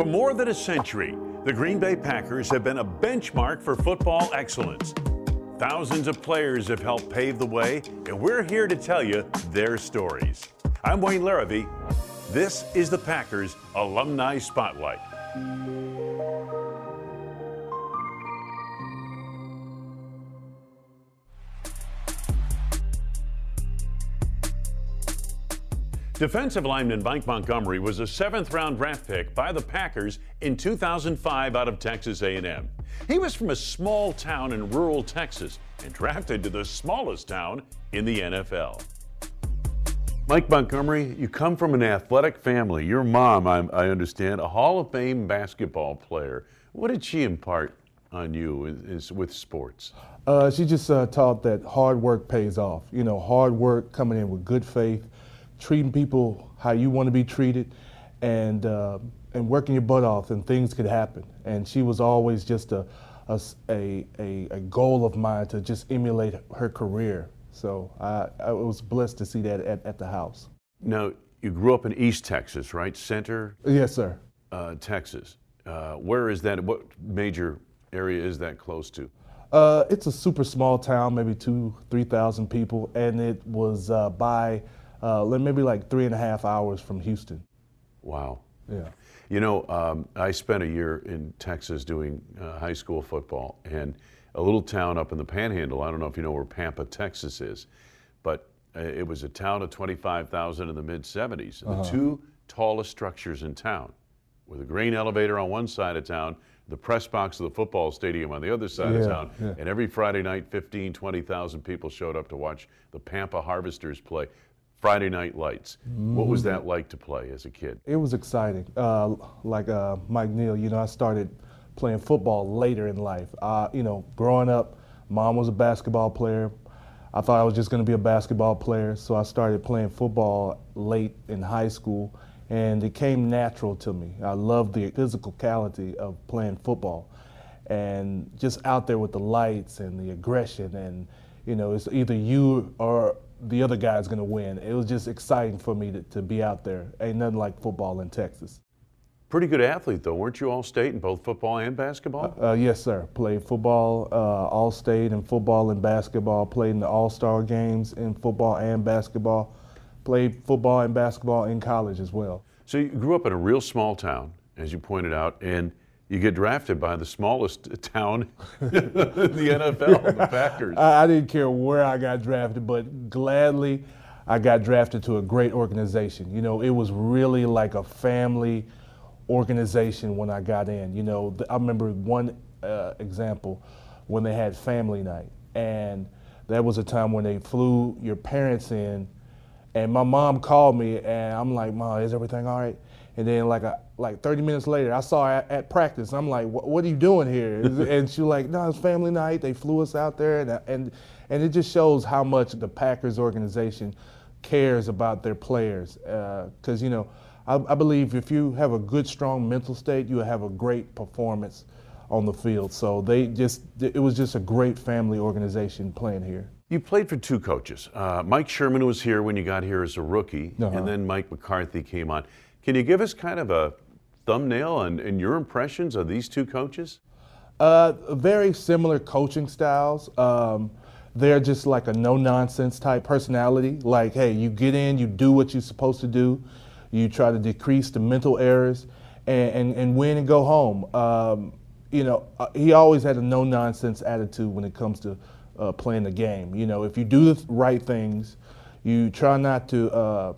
For more than a century, the Green Bay Packers have been a benchmark for football excellence. Thousands of players have helped pave the way, and we're here to tell you their stories. I'm Wayne Larrivee. This is the Packers Alumni Spotlight. Defensive lineman Mike Montgomery was a seventh round draft pick by the Packers in 2005 out of Texas A&M. He was from a small town in rural Texas and drafted to the smallest town in the NFL. Mike Montgomery, you come from an athletic family. Your mom, I, I understand, a Hall of Fame basketball player. What did she impart on you is, with sports? Uh, she just uh, taught that hard work pays off. You know, hard work, coming in with good faith, treating people how you want to be treated, and uh, and working your butt off, and things could happen. And she was always just a a, a, a goal of mine to just emulate her career. So I, I was blessed to see that at, at the house. Now, you grew up in East Texas, right? Center? Yes, sir. Uh, Texas. Uh, where is that? What major area is that close to? Uh, it's a super small town, maybe two, three thousand people, and it was uh, by uh, maybe like three and a half hours from Houston. Wow. Yeah. You know, um, I spent a year in Texas doing uh, high school football, and a little town up in the Panhandle. I don't know if you know where Pampa, Texas is, but uh, it was a town of 25,000 in the mid 70s. Uh-huh. The two tallest structures in town, with a grain elevator on one side of town, the press box of the football stadium on the other side yeah, of town, yeah. and every Friday night, 15, 20,000 people showed up to watch the Pampa Harvesters play. Friday Night Lights. Mm-hmm. What was that like to play as a kid? It was exciting. Uh, like uh, Mike Neal, you know, I started playing football later in life. Uh, you know, growing up, mom was a basketball player. I thought I was just going to be a basketball player, so I started playing football late in high school, and it came natural to me. I loved the physicality of playing football, and just out there with the lights and the aggression, and you know, it's either you or the other guy's going to win. It was just exciting for me to, to be out there. Ain't nothing like football in Texas. Pretty good athlete, though, weren't you all state in both football and basketball? Uh, uh, yes, sir. Played football, uh, all state in football and basketball. Played in the all star games in football and basketball. Played football and basketball in college as well. So you grew up in a real small town, as you pointed out, and you get drafted by the smallest town in the NFL, the Packers. I, I, didn't care where I got drafted, but gladly I got drafted to a great organization. You know, it was really like a family organization when I got in. You know, I remember one uh, example when they had family night, and that was a time when they flew your parents in, and my mom called me, and I'm like, "Mom, is everything all right?" And then like a, like 30 minutes later, I saw her at, at practice. I'm like, "What are you doing here?" and she was like, "No, it's family night. They flew us out there," and and and it just shows how much the Packers organization cares about their players, because uh, you know I, I believe if you have a good, strong mental state, you have a great performance on the field. So they just, it was just a great family organization playing here. You played for two coaches. Uh, Mike Sherman was here when you got here as a rookie, uh-huh. and then Mike McCarthy came on. Can you give us kind of a thumbnail and, your impressions of these two coaches? Uh, very similar coaching styles. Um, they're just like a no nonsense type personality. Like, hey, you get in, you do what you're supposed to do. You try to decrease the mental errors, and, and, and win and go home. Um, you know, uh, he always had a no nonsense attitude when it comes to uh, playing the game. You know, if you do the right things, you try not to uh,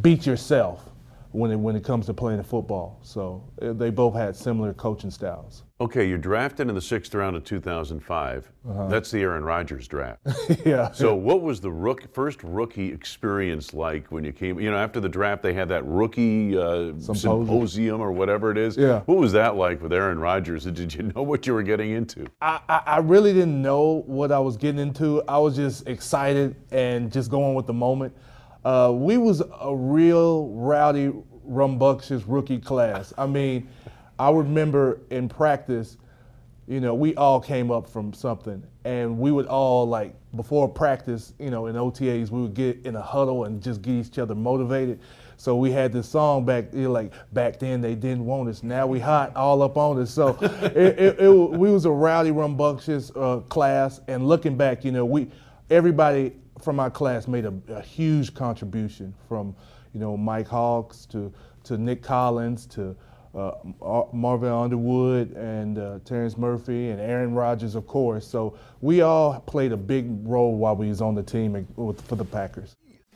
beat yourself when it, when it comes to playing football. So uh, they both had similar coaching styles. Okay, you're drafted in the sixth round of 2005. Uh-huh. That's the Aaron Rodgers draft. yeah. So, what was the rook, first rookie experience like when you came? You know, after the draft, they had that rookie uh, symposium. symposium. or whatever it is. Yeah. What was that like with Aaron Rodgers? Did you know what you were getting into? I, I, I really didn't know what I was getting into. I was just excited and just going with the moment. Uh, we was a real rowdy, rumbunctious rookie class. I mean I remember in practice, you know, we all came up from something, and we would all like before practice, you know, in OTAs, we would get in a huddle and just get each other motivated. So we had this song back, you know, like back then they didn't want us, now we hot, all up on us. So it, it, it, we was a rowdy, rambunctious uh, class, and looking back, you know, we everybody from our class made a, a huge contribution, from you know Mike Hawks to to Nick Collins to uh, Marviel Underwood and uh, Terrence Murphy and Aaron Rodgers, of course. So we all played a big role while we was on the team for the Packers.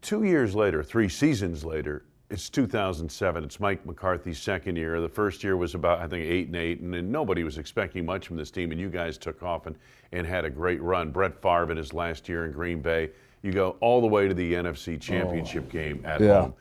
two years later, three seasons later, it's 2007. It's Mike McCarthy's second year. The first year was about, I think, eight and eight, and, and nobody was expecting much from this team. And you guys took off and, and had a great run. Brett Favre in his last year in Green Bay. You go all the way to the NFC oh. Championship oh, game at yeah. home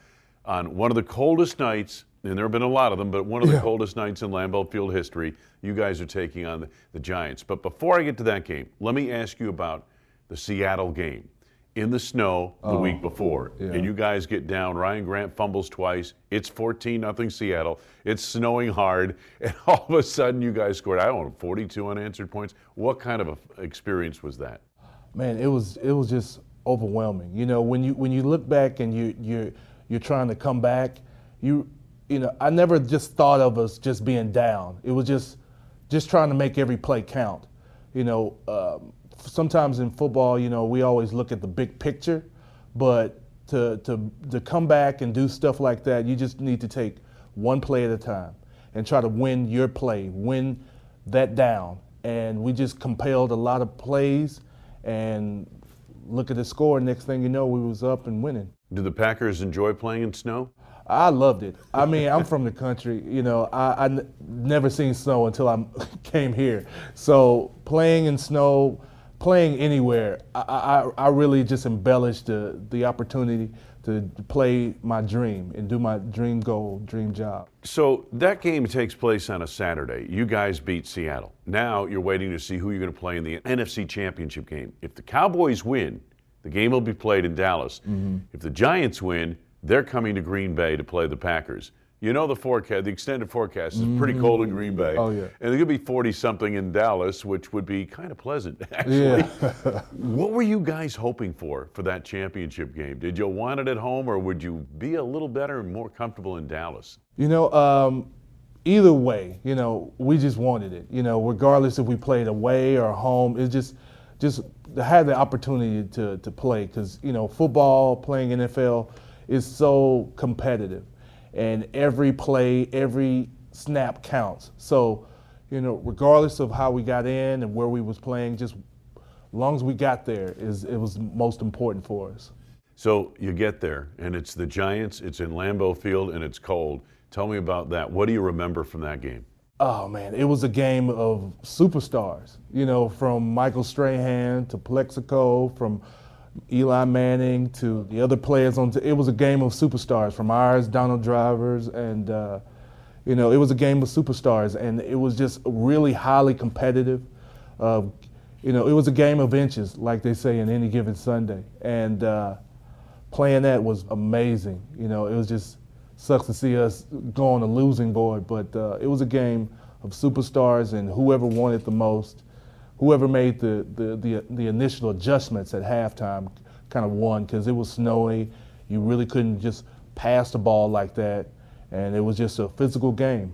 on one of the coldest nights, and there have been a lot of them, but one of the yeah. coldest nights in Lambeau Field history. You guys are taking on the, the Giants. But before I get to that game, let me ask you about the Seattle game in the snow the oh, week before, yeah. and you guys get down. Ryan Grant fumbles twice. It's 14 nothing Seattle. It's snowing hard, and all of a sudden you guys scored. I don't know 42 unanswered points. What kind of a experience was that? Man, it was it was just overwhelming. You know, when you when you look back and you you you're trying to come back, you you know, I never just thought of us just being down. It was just just trying to make every play count. You know. Um, sometimes in football, you know, we always look at the big picture, but to, to, to come back and do stuff like that, you just need to take one play at a time and try to win your play, win that down. And we just compelled a lot of plays and look at the score. Next thing you know, we was up and winning. Do the Packers enjoy playing in snow? I loved it. I mean, I'm from the country. You know, I, I n- never seen snow until I came here. So playing in snow, playing anywhere, I, I, I really just embellished the, the opportunity to play my dream and do my dream goal, dream job. So that game takes place on a Saturday. You guys beat Seattle. Now you're waiting to see who you're going to play in the NFC Championship game. If the Cowboys win, the game will be played in Dallas. Mm-hmm. If the Giants win, they're coming to Green Bay to play the Packers. You know the forecast, the extended forecast is pretty mm-hmm. cold in Green Bay. Oh yeah. And it could be 40 something in Dallas, which would be kind of pleasant actually. Yeah. what were you guys hoping for for that championship game? Did you want it at home or would you be a little better and more comfortable in Dallas? You know, um, either way, you know, we just wanted it. You know, regardless if we played away or home, it's just just had the opportunity to to play cuz you know, football, playing NFL is so competitive and every play, every snap counts. So, you know, regardless of how we got in and where we was playing, just as long as we got there, is it was most important for us. So you get there, and it's the Giants. It's in Lambeau Field, and it's cold. Tell me about that. What do you remember from that game? Oh man, it was a game of superstars. You know, from Michael Strahan to Plaxico, from Eli Manning to the other players on. T- it was a game of superstars from ours, Donald Drivers, and uh, you know it was a game of superstars, and it was just really highly competitive. Uh, you know, it was a game of inches, like they say in any given Sunday, and uh, playing that was amazing. You know, it was just sucks to see us go on a losing board, but uh, it was a game of superstars and whoever won it the most, whoever made the, the, the, the initial adjustments at halftime kind of won because it was snowy. You really couldn't just pass the ball like that, and it was just a physical game.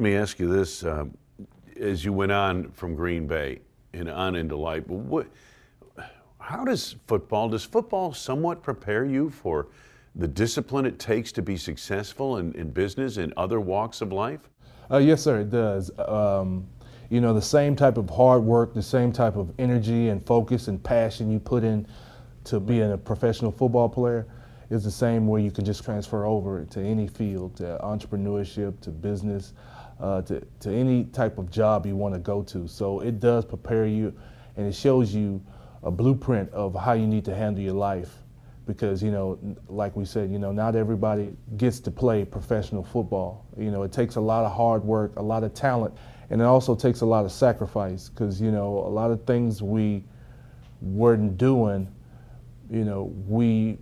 Let me ask you this: uh, as you went on from Green Bay and on into life, what, how does football? Does football somewhat prepare you for the discipline it takes to be successful in, in business and other walks of life? Uh, yes, sir, it does. Um, you know, the same type of hard work, the same type of energy and focus and passion you put in to being a professional football player is the same way you can just transfer over to any field, to entrepreneurship, to business uh, to, to any type of job you want to go to. So it does prepare you and it shows you a blueprint of how you need to handle your life. Because, you know, like we said, you know, not everybody gets to play professional football. You know, it takes a lot of hard work, a lot of talent, and it also takes a lot of sacrifice because, you know, a lot of things we weren't doing, you know, we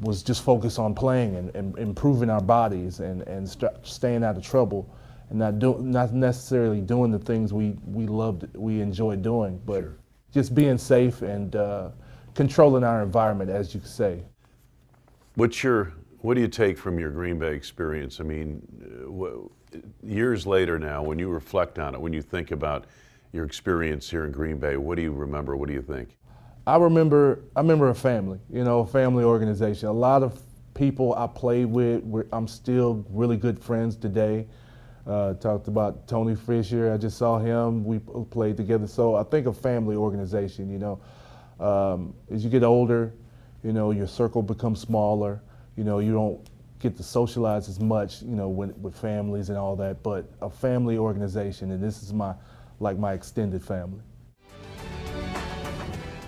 was just focused on playing and, and improving our bodies and, and st- staying out of trouble and not do, not necessarily doing the things we we loved we enjoy doing, but sure. just being safe and uh, controlling our environment, as you say. What's your what do you take from your Green Bay experience? I mean, uh, years later now, when you reflect on it, when you think about your experience here in Green Bay, what do you remember? What do you think? I remember I remember a family, you know, a family organization. A lot of people I played with, I'm still really good friends today. Uh, talked about Tony Fisher. I just saw him. We played together. So I think a family organization. You know, um, as you get older, you know your circle becomes smaller. You know, you don't get to socialize as much. You know, with, with families and all that. But a family organization, and this is my like my extended family.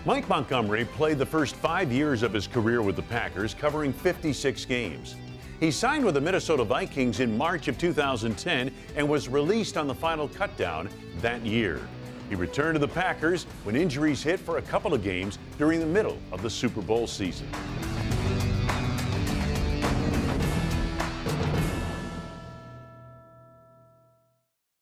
Mike Montgomery played the first five years of his career with the Packers, covering 56 games. He signed with the Minnesota Vikings in March of 2010 and was released on the final cutdown that year. He returned to the Packers when injuries hit for a couple of games during the middle of the Super Bowl season.